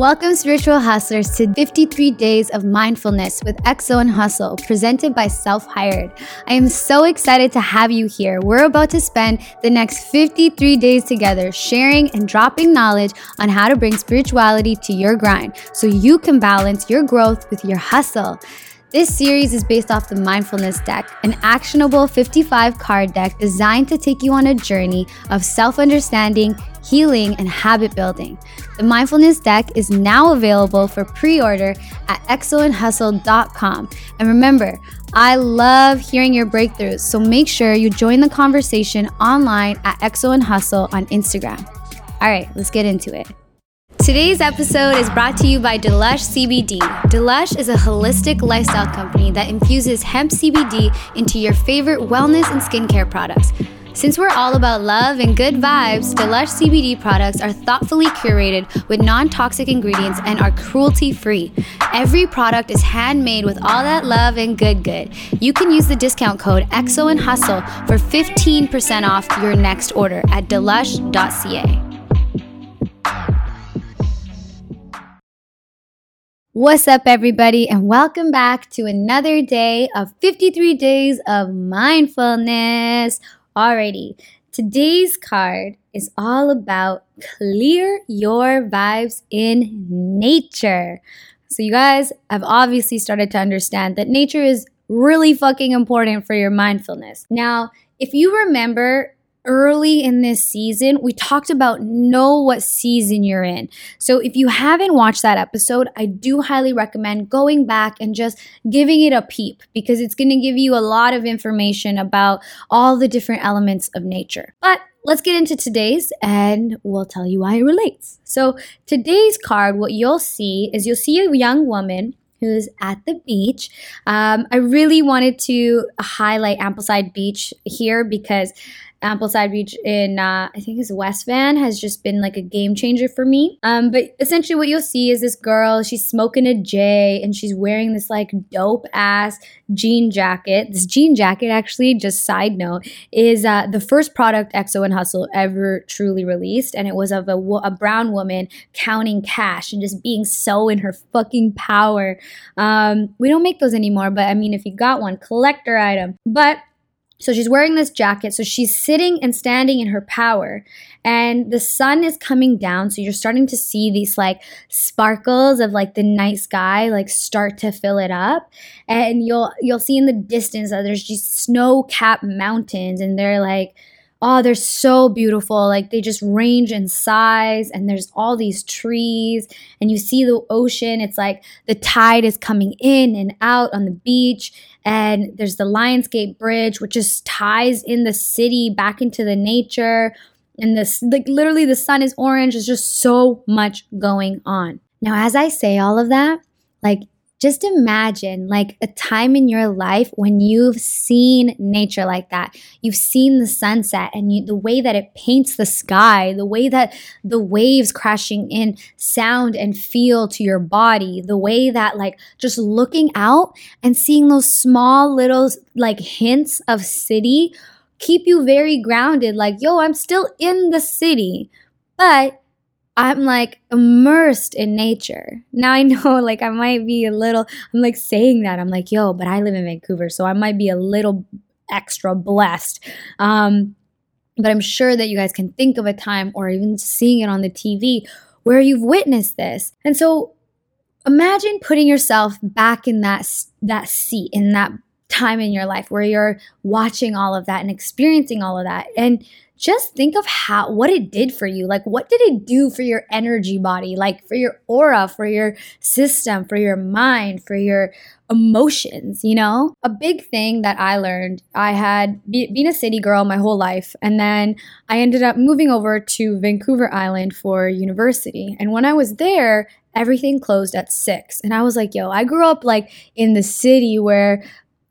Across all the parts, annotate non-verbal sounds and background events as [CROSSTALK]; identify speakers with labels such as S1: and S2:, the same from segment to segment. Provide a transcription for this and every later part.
S1: Welcome, spiritual hustlers, to 53 Days of Mindfulness with XO and Hustle, presented by Self Hired. I am so excited to have you here. We're about to spend the next 53 days together sharing and dropping knowledge on how to bring spirituality to your grind so you can balance your growth with your hustle. This series is based off the Mindfulness Deck, an actionable 55 card deck designed to take you on a journey of self understanding, healing, and habit building. The Mindfulness Deck is now available for pre order at xoandhustle.com. And remember, I love hearing your breakthroughs, so make sure you join the conversation online at XO and Hustle on Instagram. All right, let's get into it. Today's episode is brought to you by Delush CBD. Delush is a holistic lifestyle company that infuses hemp CBD into your favorite wellness and skincare products. Since we're all about love and good vibes, Delush CBD products are thoughtfully curated with non toxic ingredients and are cruelty free. Every product is handmade with all that love and good good. You can use the discount code XO and Hustle for 15% off your next order at delush.ca. What's up, everybody, and welcome back to another day of 53 days of mindfulness. Alrighty, today's card is all about clear your vibes in nature. So, you guys have obviously started to understand that nature is really fucking important for your mindfulness. Now, if you remember early in this season, we talked about know what season you're in. So if you haven't watched that episode, I do highly recommend going back and just giving it a peep because it's going to give you a lot of information about all the different elements of nature. But let's get into today's and we'll tell you why it relates. So today's card, what you'll see is you'll see a young woman who's at the beach. Um, I really wanted to highlight Ambleside Beach here because Ambleside Beach in uh, I think it's West Van has just been like a game changer for me. Um, but essentially, what you'll see is this girl. She's smoking a J and she's wearing this like dope ass jean jacket. This jean jacket, actually, just side note, is uh, the first product XO and Hustle ever truly released, and it was of a, a brown woman counting cash and just being so in her fucking power. Um, we don't make those anymore, but I mean, if you got one, collector item. But so she's wearing this jacket. So she's sitting and standing in her power. And the sun is coming down. So you're starting to see these like sparkles of like the night sky like start to fill it up. And you'll you'll see in the distance that there's just snow-capped mountains and they're like oh, they're so beautiful. Like they just range in size, and there's all these trees, and you see the ocean. It's like the tide is coming in and out on the beach, and there's the Lions Gate Bridge, which just ties in the city back into the nature. And this, like, literally, the sun is orange. There's just so much going on. Now, as I say all of that, like, just imagine like a time in your life when you've seen nature like that. You've seen the sunset and you, the way that it paints the sky, the way that the waves crashing in sound and feel to your body, the way that like just looking out and seeing those small little like hints of city keep you very grounded. Like, yo, I'm still in the city, but I'm like immersed in nature. Now I [LAUGHS] know like I might be a little, I'm like saying that. I'm like, yo, but I live in Vancouver, so I might be a little extra blessed. Um, but I'm sure that you guys can think of a time or even seeing it on the TV where you've witnessed this. And so imagine putting yourself back in that that seat in that time in your life where you're watching all of that and experiencing all of that and just think of how what it did for you. Like what did it do for your energy body, like for your aura, for your system, for your mind, for your emotions, you know? A big thing that I learned, I had be, been a city girl my whole life and then I ended up moving over to Vancouver Island for university. And when I was there, everything closed at 6. And I was like, yo, I grew up like in the city where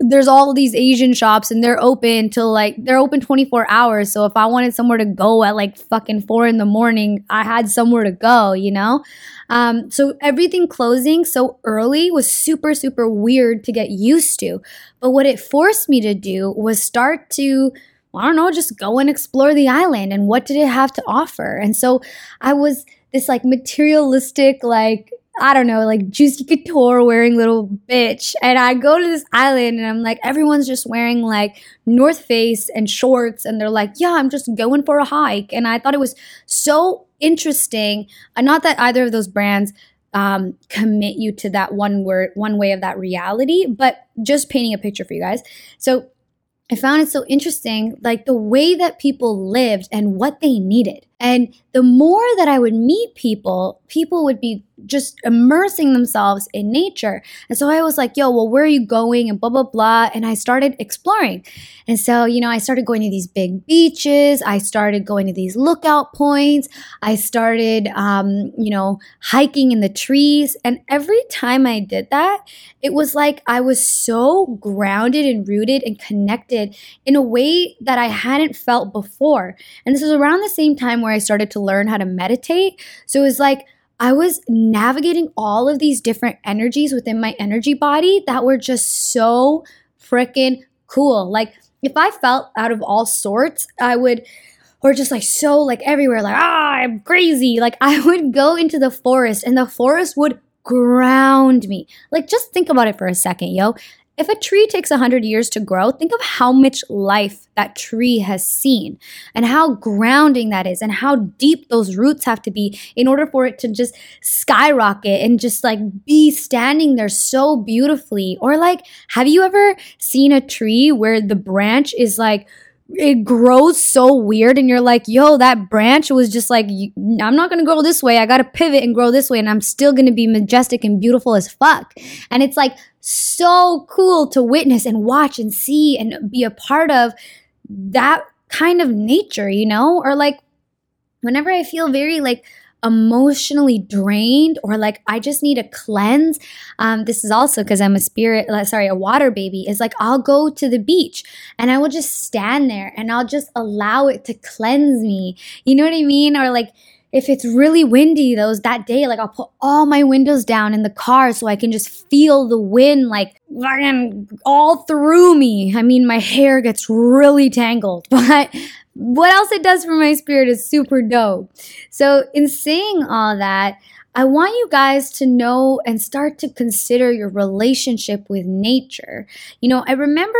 S1: there's all these Asian shops and they're open till like they're open 24 hours. So if I wanted somewhere to go at like fucking four in the morning, I had somewhere to go, you know? Um, so everything closing so early was super, super weird to get used to. But what it forced me to do was start to I don't know, just go and explore the island and what did it have to offer. And so I was this like materialistic, like I don't know, like Juicy Couture wearing little bitch. And I go to this island and I'm like, everyone's just wearing like North Face and shorts. And they're like, yeah, I'm just going for a hike. And I thought it was so interesting. Uh, not that either of those brands um, commit you to that one word, one way of that reality, but just painting a picture for you guys. So I found it so interesting, like the way that people lived and what they needed. And the more that I would meet people, people would be just immersing themselves in nature. And so I was like, yo, well, where are you going? And blah, blah, blah. And I started exploring. And so, you know, I started going to these big beaches. I started going to these lookout points. I started, um, you know, hiking in the trees. And every time I did that, it was like I was so grounded and rooted and connected in a way that I hadn't felt before. And this was around the same time where I started to learn how to meditate. So it was like I was navigating all of these different energies within my energy body that were just so freaking cool. Like if I felt out of all sorts, I would or just like so like everywhere like ah I'm crazy. Like I would go into the forest and the forest would ground me. Like just think about it for a second, yo. If a tree takes 100 years to grow, think of how much life that tree has seen and how grounding that is and how deep those roots have to be in order for it to just skyrocket and just like be standing there so beautifully. Or like, have you ever seen a tree where the branch is like, it grows so weird and you're like yo that branch was just like i'm not gonna grow this way. I gotta pivot and grow this way and i'm still gonna be majestic and beautiful as fuck. And it's like so cool to witness and watch and see and be a part of that kind of nature you know? Or like whenever i feel very like emotionally drained or like I just need a cleanse. Um, this is also because I'm a spirit, sorry, a water baby. Is like I'll go to the beach and I will just stand there and I'll just allow it to cleanse me. You know what I mean? Or like if it's really windy those that day, like I'll put all my windows down in the car so I can just feel the wind like all through me. I mean, my hair gets really tangled, [LAUGHS] but what else it does for my spirit is super dope. So, in saying all that, I want you guys to know and start to consider your relationship with nature. You know, I remember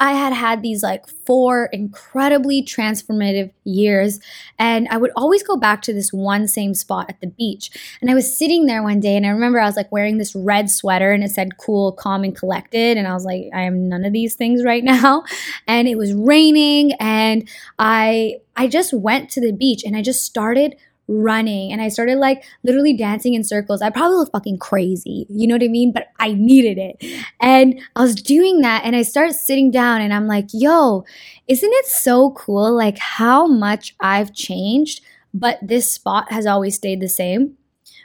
S1: I had had these like four incredibly transformative years, and I would always go back to this one same spot at the beach. And I was sitting there one day, and I remember I was like wearing this red sweater, and it said cool, calm, and collected. And I was like, I am none of these things right now. [LAUGHS] And it was raining, and I I just went to the beach and I just started running and I started like literally dancing in circles. I probably look fucking crazy, you know what I mean? But I needed it. And I was doing that and I started sitting down and I'm like, yo, isn't it so cool like how much I've changed, but this spot has always stayed the same?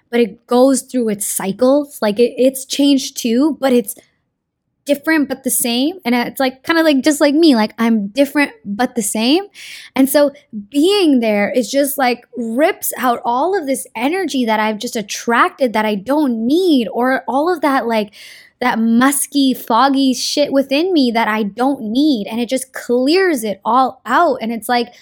S1: But it goes through its cycles. Like it, it's changed too, but it's different but the same. And it's like kind of like just like me like i'm different but the same. And so being there is just like rips out all of this energy that i've just attracted that i don't need or all of that like that musky foggy shit within me that i don't need. And it just clears it all out. And it's like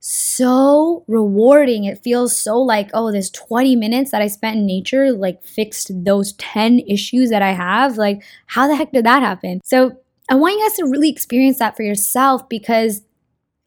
S1: so rewarding. It feels so like, oh, this 20 minutes that I spent in nature like fixed those 10 issues that I have. Like, how the heck did that happen? So, I want you guys to really experience that for yourself because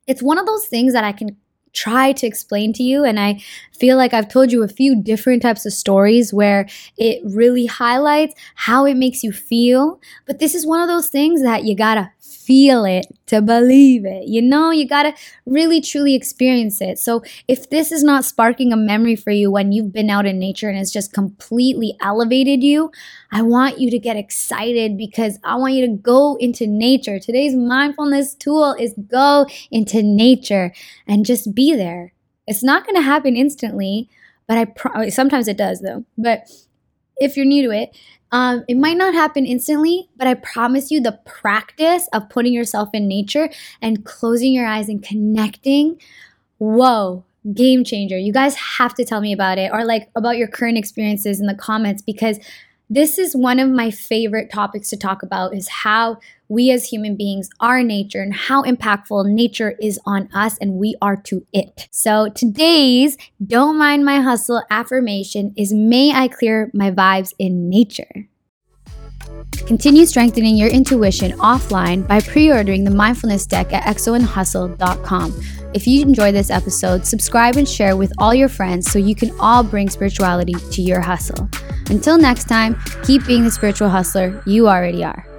S1: it's one of those things that I can try to explain to you. And I feel like I've told you a few different types of stories where it really highlights how it makes you feel. But this is one of those things that you gotta feel it to believe it. You know, you got to really truly experience it. So, if this is not sparking a memory for you when you've been out in nature and it's just completely elevated you, I want you to get excited because I want you to go into nature. Today's mindfulness tool is go into nature and just be there. It's not going to happen instantly, but I pro- sometimes it does though. But if you're new to it, um, it might not happen instantly, but I promise you the practice of putting yourself in nature and closing your eyes and connecting, whoa, game changer. You guys have to tell me about it or like about your current experiences in the comments because This is one of my favorite topics to talk about is how we as human beings are nature and how impactful nature is on us and we are to it. So today's don't mind my hustle affirmation is may I clear my vibes in nature. Continue strengthening your intuition offline by pre ordering the mindfulness deck at xoandhustle.com. If you enjoyed this episode, subscribe and share with all your friends so you can all bring spirituality to your hustle. Until next time, keep being the spiritual hustler you already are.